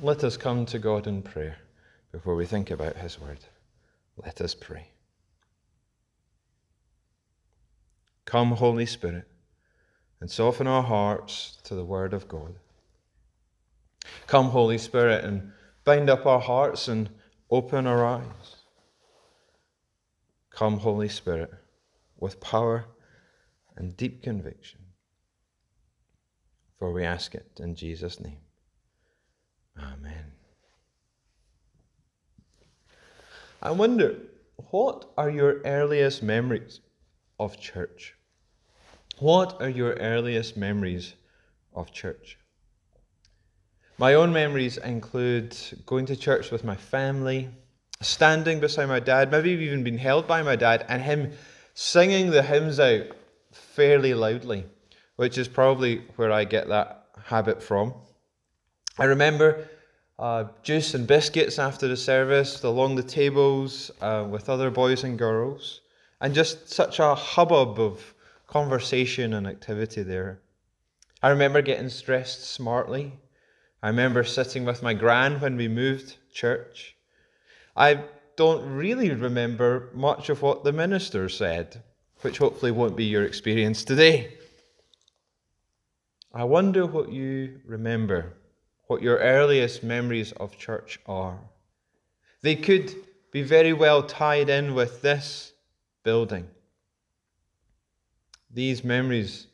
let us come to God in prayer before we think about His Word. Let us pray. Come, Holy Spirit, and soften our hearts to the Word of God. Come, Holy Spirit, and bind up our hearts and open our eyes. Come, Holy Spirit, with power and deep conviction. For we ask it in Jesus' name. Amen. I wonder, what are your earliest memories of church? What are your earliest memories of church? My own memories include going to church with my family, standing beside my dad, maybe even being held by my dad, and him singing the hymns out fairly loudly, which is probably where I get that habit from. I remember uh, juice and biscuits after the service along the tables uh, with other boys and girls, and just such a hubbub of conversation and activity there. I remember getting dressed smartly. I remember sitting with my gran when we moved church. I don't really remember much of what the minister said, which hopefully won't be your experience today. I wonder what you remember what your earliest memories of church are. They could be very well tied in with this building. These memories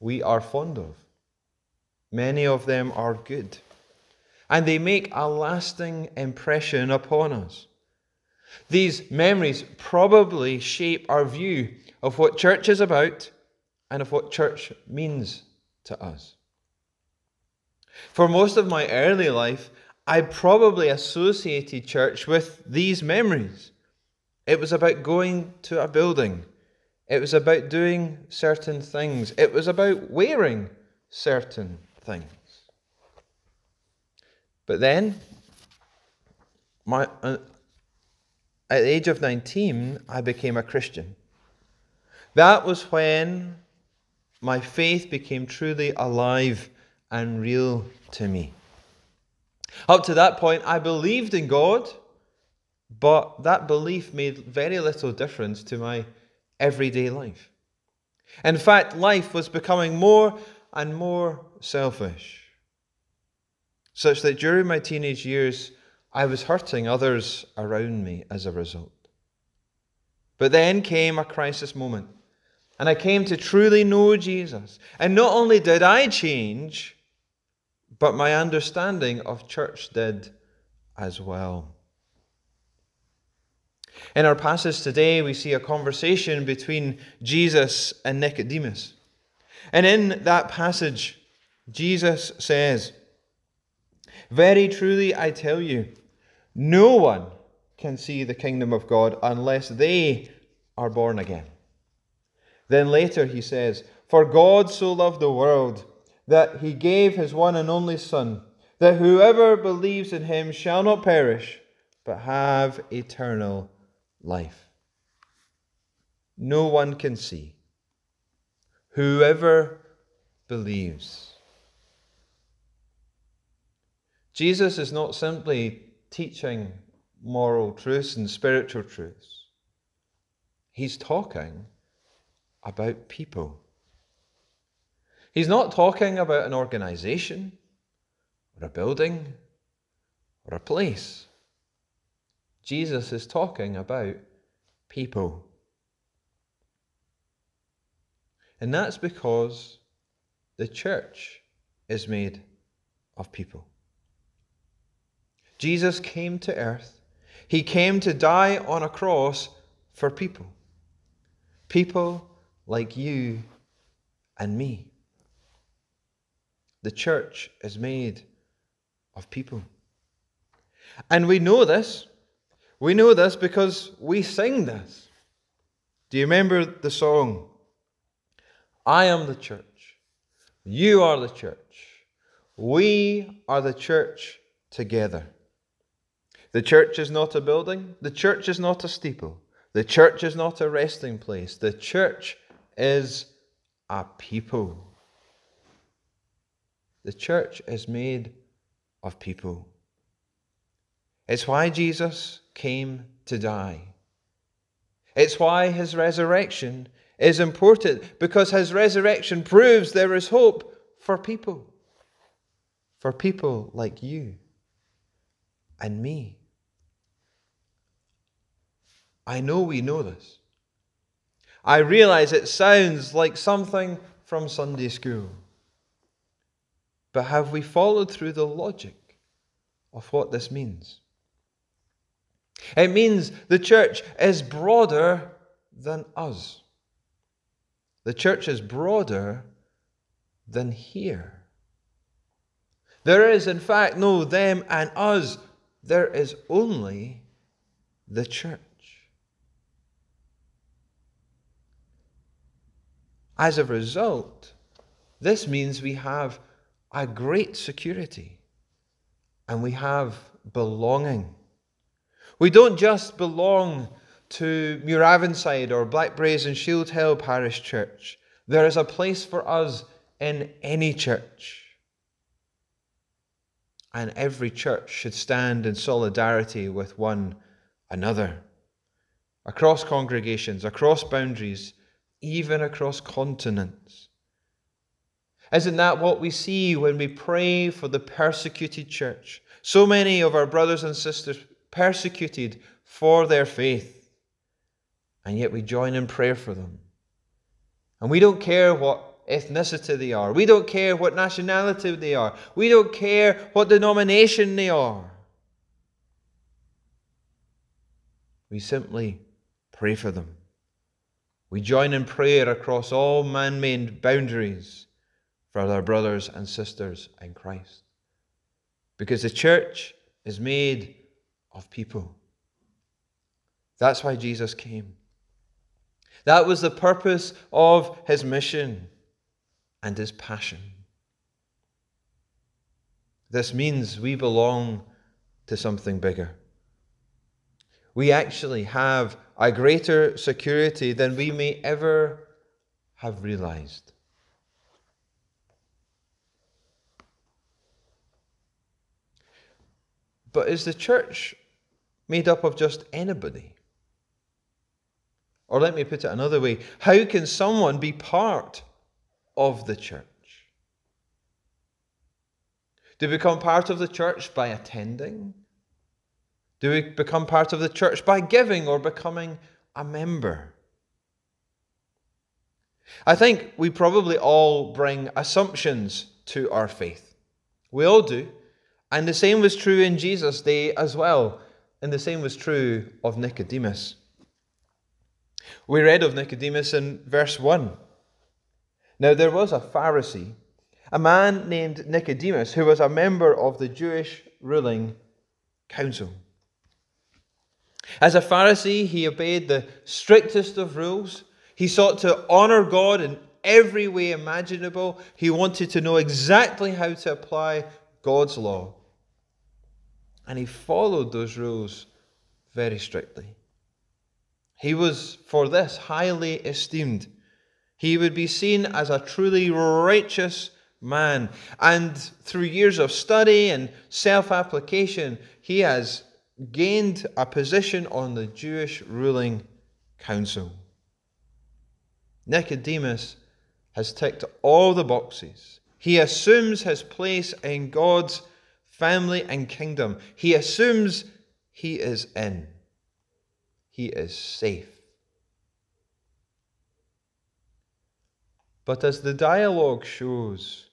we are fond of. Many of them are good, and they make a lasting impression upon us. These memories probably shape our view of what church is about and of what church means to us. For most of my early life, I probably associated church with these memories. It was about going to a building. It was about doing certain things. It was about wearing certain things. But then, my, uh, at the age of 19, I became a Christian. That was when my faith became truly alive and real to me. Up to that point, I believed in God, but that belief made very little difference to my everyday life. In fact, life was becoming more and more selfish, such that during my teenage years, I was hurting others around me as a result. But then came a crisis moment, and I came to truly know Jesus. And not only did I change, but my understanding of church did as well. In our passage today, we see a conversation between Jesus and Nicodemus. And in that passage, Jesus says, Very truly I tell you, no one can see the kingdom of God unless they are born again. Then later he says, For God so loved the world that he gave his one and only Son, that whoever believes in him shall not perish, but have eternal life. No one can see. Whoever believes. Jesus is not simply teaching moral truths and spiritual truths, he's talking about people. He's not talking about an organization or a building or a place. Jesus is talking about people. And that's because the church is made of people. Jesus came to earth. He came to die on a cross for people. People like you and me. The church is made of people. And we know this. We know this because we sing this. Do you remember the song? I am the church. You are the church. We are the church together. The church is not a building. The church is not a steeple. The church is not a resting place. The church is a people. The church is made of people. It's why Jesus came to die. It's why his resurrection is important, because his resurrection proves there is hope for people. For people like you and me. I know we know this. I realize it sounds like something from Sunday school. But have we followed through the logic of what this means? It means the church is broader than us. The church is broader than here. There is, in fact, no them and us. There is only the church. As a result, this means we have a great security and we have belonging. We don't just belong to Muiravonside or Blackbraes and Shieldhill Parish Church. There is a place for us in any church. And every church should stand in solidarity with one another. Across congregations, across boundaries, even across continents. Isn't that what we see when we pray for the persecuted church? So many of our brothers and sisters persecuted for their faith, and yet we join in prayer for them. And we don't care what ethnicity they are, we don't care what nationality they are, we don't care what denomination they are. We simply pray for them. We join in prayer across all man made boundaries for our brothers and sisters in Christ. Because the church is made of people. That's why Jesus came. That was the purpose of his mission and his passion. This means we belong to something bigger. We actually have a greater security than we may ever have realized. But is the church made up of just anybody? Or let me put it another way how can someone be part of the church? Do we become part of the church by attending? Do we become part of the church by giving or becoming a member? I think we probably all bring assumptions to our faith. We all do. And the same was true in Jesus' day as well. And the same was true of Nicodemus. We read of Nicodemus in verse 1. Now there was a Pharisee, a man named Nicodemus, who was a member of the Jewish ruling council. As a Pharisee, he obeyed the strictest of rules. He sought to honor God in every way imaginable. He wanted to know exactly how to apply God's law. And he followed those rules very strictly. He was, for this, highly esteemed. He would be seen as a truly righteous man. And through years of study and self application, he has gained a position on the Jewish ruling council. Nicodemus has ticked all the boxes. He assumes his place in God's family and kingdom. He assumes he is in, he is safe. But as the dialogue shows,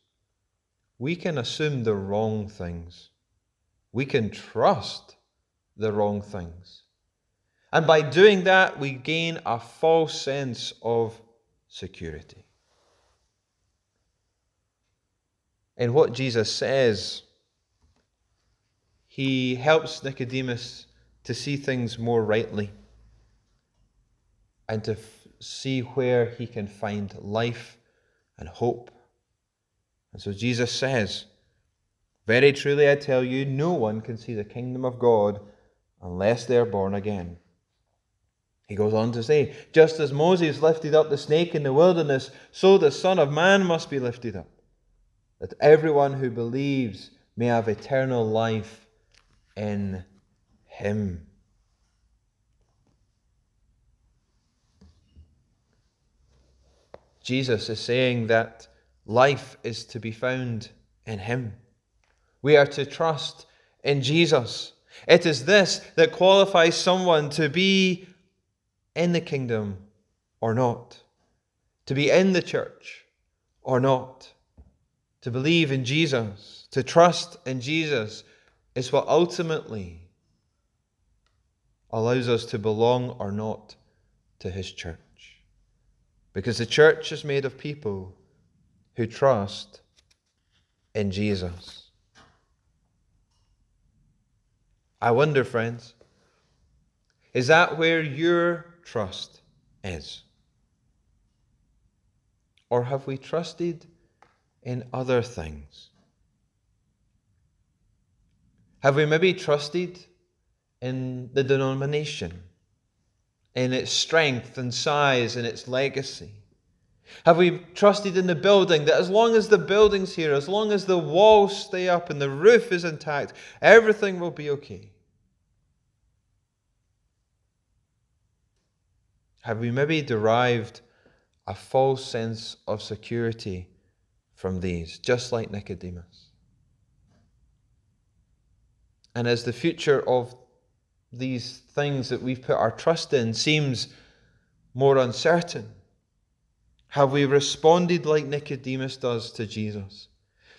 we can assume the wrong things. We can trust the wrong things. And by doing that, we gain a false sense of security. In what Jesus says, he helps Nicodemus to see things more rightly and to f- see where he can find life and hope. And so Jesus says, Very truly I tell you, no one can see the kingdom of God unless they are born again. He goes on to say, Just as Moses lifted up the snake in the wilderness, so the Son of Man must be lifted up, that everyone who believes may have eternal life in Him. Jesus is saying that life is to be found in Him. We are to trust in Jesus. It is this that qualifies someone to be in the kingdom or not, to be in the church or not. To believe in Jesus, to trust in Jesus, is what ultimately allows us to belong or not to His church. Because the church is made of people who trust in Jesus. I wonder, friends, is that where your trust is? Or have we trusted in other things? Have we maybe trusted in the denomination? in its strength and size and its legacy? Have we trusted in the building that as long as the building's here, as long as the walls stay up and the roof is intact, everything will be okay? Have we maybe derived a false sense of security from these, just like Nicodemus? And as the future of these things that we've put our trust in seems more uncertain? Have we responded like Nicodemus does to Jesus?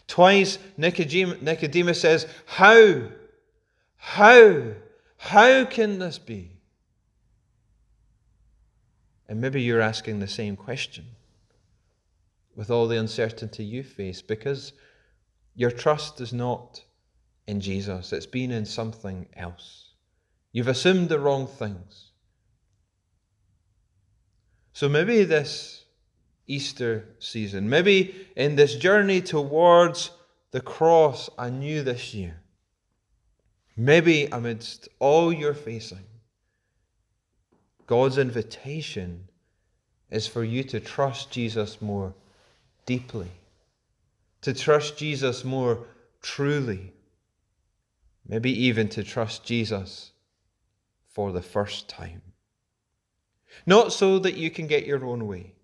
Twice Nicodemus says, How? How? How can this be? And maybe you're asking the same question with all the uncertainty you face because your trust is not in Jesus, it's been in something else. You've assumed the wrong things. So maybe this Easter season, maybe in this journey towards the cross anew this year, maybe amidst all you're facing, God's invitation is for you to trust Jesus more deeply, to trust Jesus more truly, maybe even to trust Jesus for the first time. Not so that you can get your own way,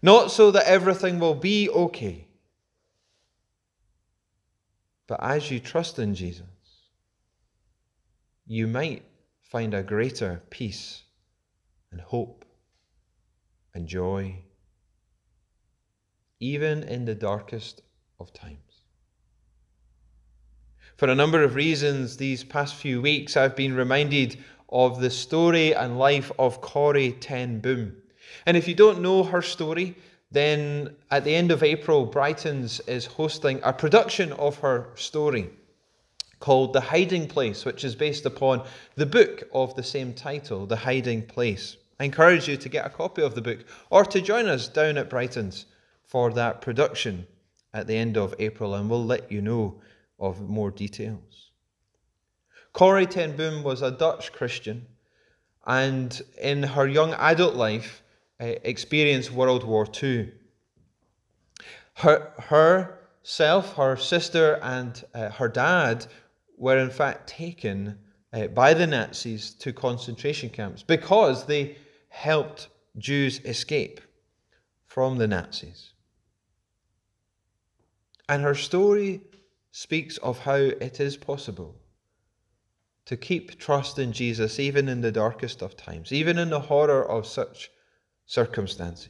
not so that everything will be okay, but as you trust in Jesus, you might find a greater peace and hope and joy, even in the darkest of times. For a number of reasons, these past few weeks, I've been reminded of the story and life of Corrie Ten Boom. And if you don't know her story, then at the end of April, Brightons is hosting a production of her story called The Hiding Place, which is based upon the book of the same title, The Hiding Place. I encourage you to get a copy of the book or to join us down at Brightons for that production at the end of April, and we'll let you know of more details. Corrie Ten Boom was a Dutch Christian and in her young adult life uh, experienced World War II. Her, herself, her sister, and uh, her dad were in fact taken uh, by the Nazis to concentration camps because they helped Jews escape from the Nazis. And her story speaks of how it is possible to keep trust in Jesus even in the darkest of times, even in the horror of such circumstances.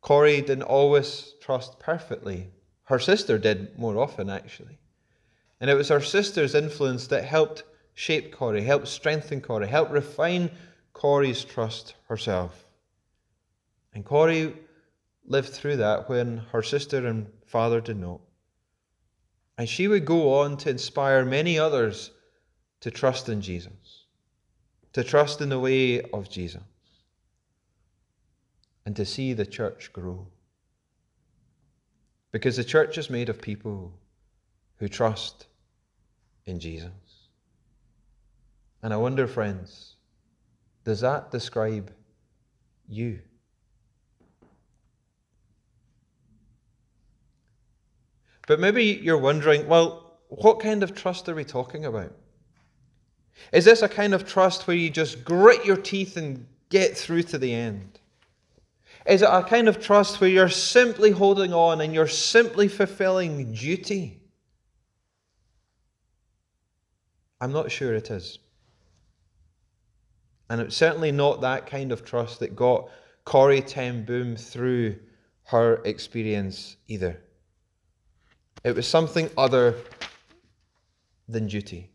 Corrie didn't always trust perfectly. Her sister did more often, actually. And it was her sister's influence that helped shape Corrie, helped strengthen Corrie, helped refine Corrie's trust herself. And Corrie lived through that when her sister and father did not. And she would go on to inspire many others to trust in Jesus, to trust in the way of Jesus, and to see the church grow. Because the church is made of people who trust in Jesus. And I wonder, friends, does that describe you? But maybe you're wondering, well, what kind of trust are we talking about? Is this a kind of trust where you just grit your teeth and get through to the end? Is it a kind of trust where you're simply holding on and you're simply fulfilling duty? I'm not sure it is. And it's certainly not that kind of trust that got Corrie Ten Boom through her experience either. It was something other than duty.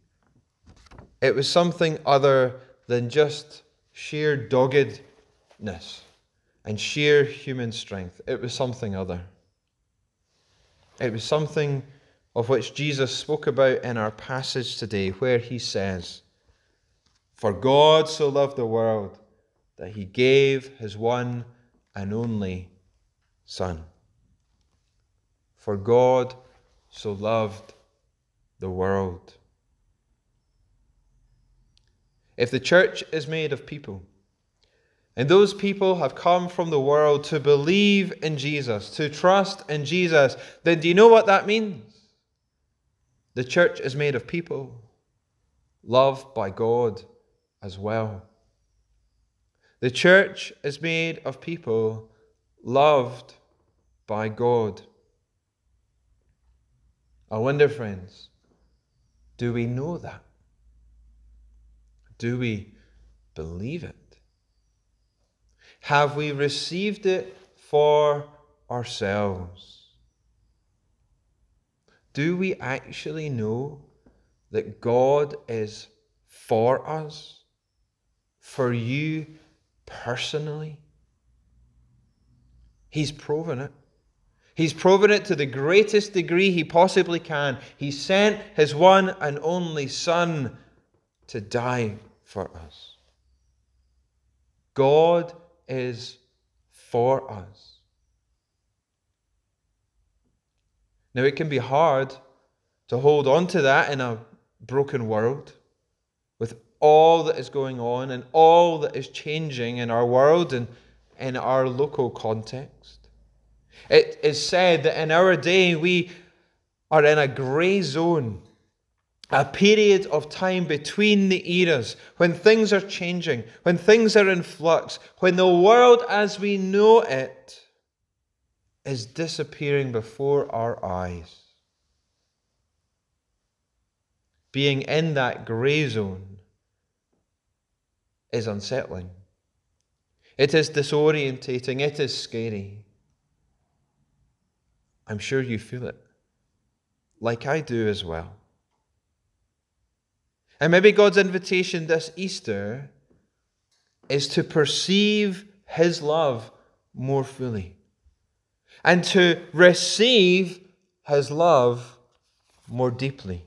It was something other than just sheer doggedness and sheer human strength. It was something other. It was something of which Jesus spoke about in our passage today, where he says, For God so loved the world that he gave his one and only Son. For God so loved the world. If the church is made of people, and those people have come from the world to believe in Jesus, to trust in Jesus, then do you know what that means? The church is made of people loved by God as well. The church is made of people loved by God. I wonder, friends, do we know that? Do we believe it? Have we received it for ourselves? Do we actually know that God is for us? For you personally? He's proven it. He's proven it to the greatest degree he possibly can. He sent his one and only Son to die for us. God is for us. Now, it can be hard to hold on to that in a broken world with all that is going on and all that is changing in our world and in our local context. It is said that in our day we are in a grey zone a period of time between the eras when things are changing, when things are in flux, when the world as we know it is disappearing before our eyes. Being in that grey zone is unsettling. It is disorientating. It is scary. I'm sure you feel it, like I do as well. And maybe God's invitation this Easter is to perceive His love more fully and to receive His love more deeply.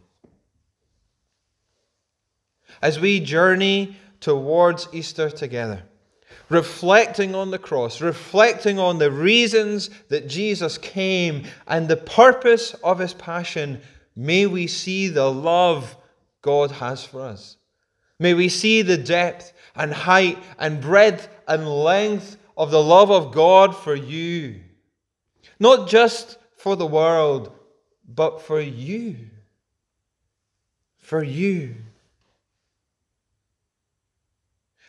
As we journey towards Easter together, reflecting on the cross, reflecting on the reasons that Jesus came and the purpose of his passion, may we see the love God has for us. May we see the depth and height and breadth and length of the love of God for you. Not just for the world, but for you. For you.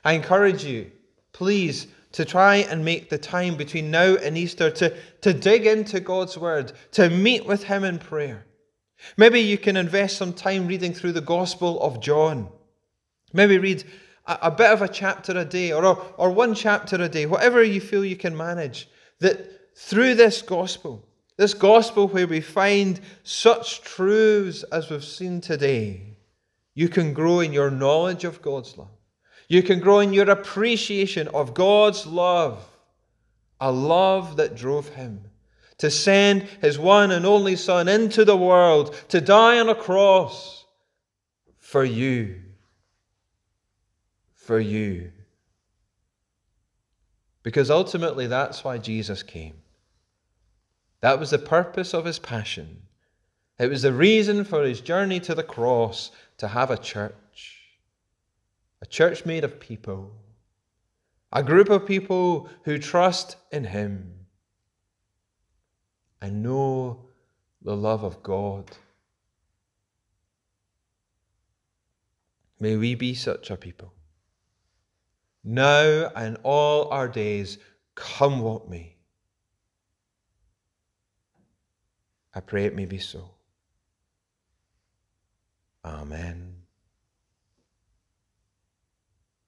I encourage you, please, to try and make the time between now and Easter to, to dig into God's Word, to meet with Him in prayer. Maybe you can invest some time reading through the Gospel of John. Maybe read a, a bit of a chapter a day or, or one chapter a day, whatever you feel you can manage. That through this Gospel, this Gospel where we find such truths as we've seen today, you can grow in your knowledge of God's love. You can grow in your appreciation of God's love, a love that drove Him to send his one and only Son into the world to die on a cross for you. For you. Because ultimately, that's why Jesus came. That was the purpose of his passion. It was the reason for his journey to the cross to have a church. A church made of people. A group of people who trust in him and know the love of God. May we be such a people. Now and all our days, come what may. I pray it may be so. Amen.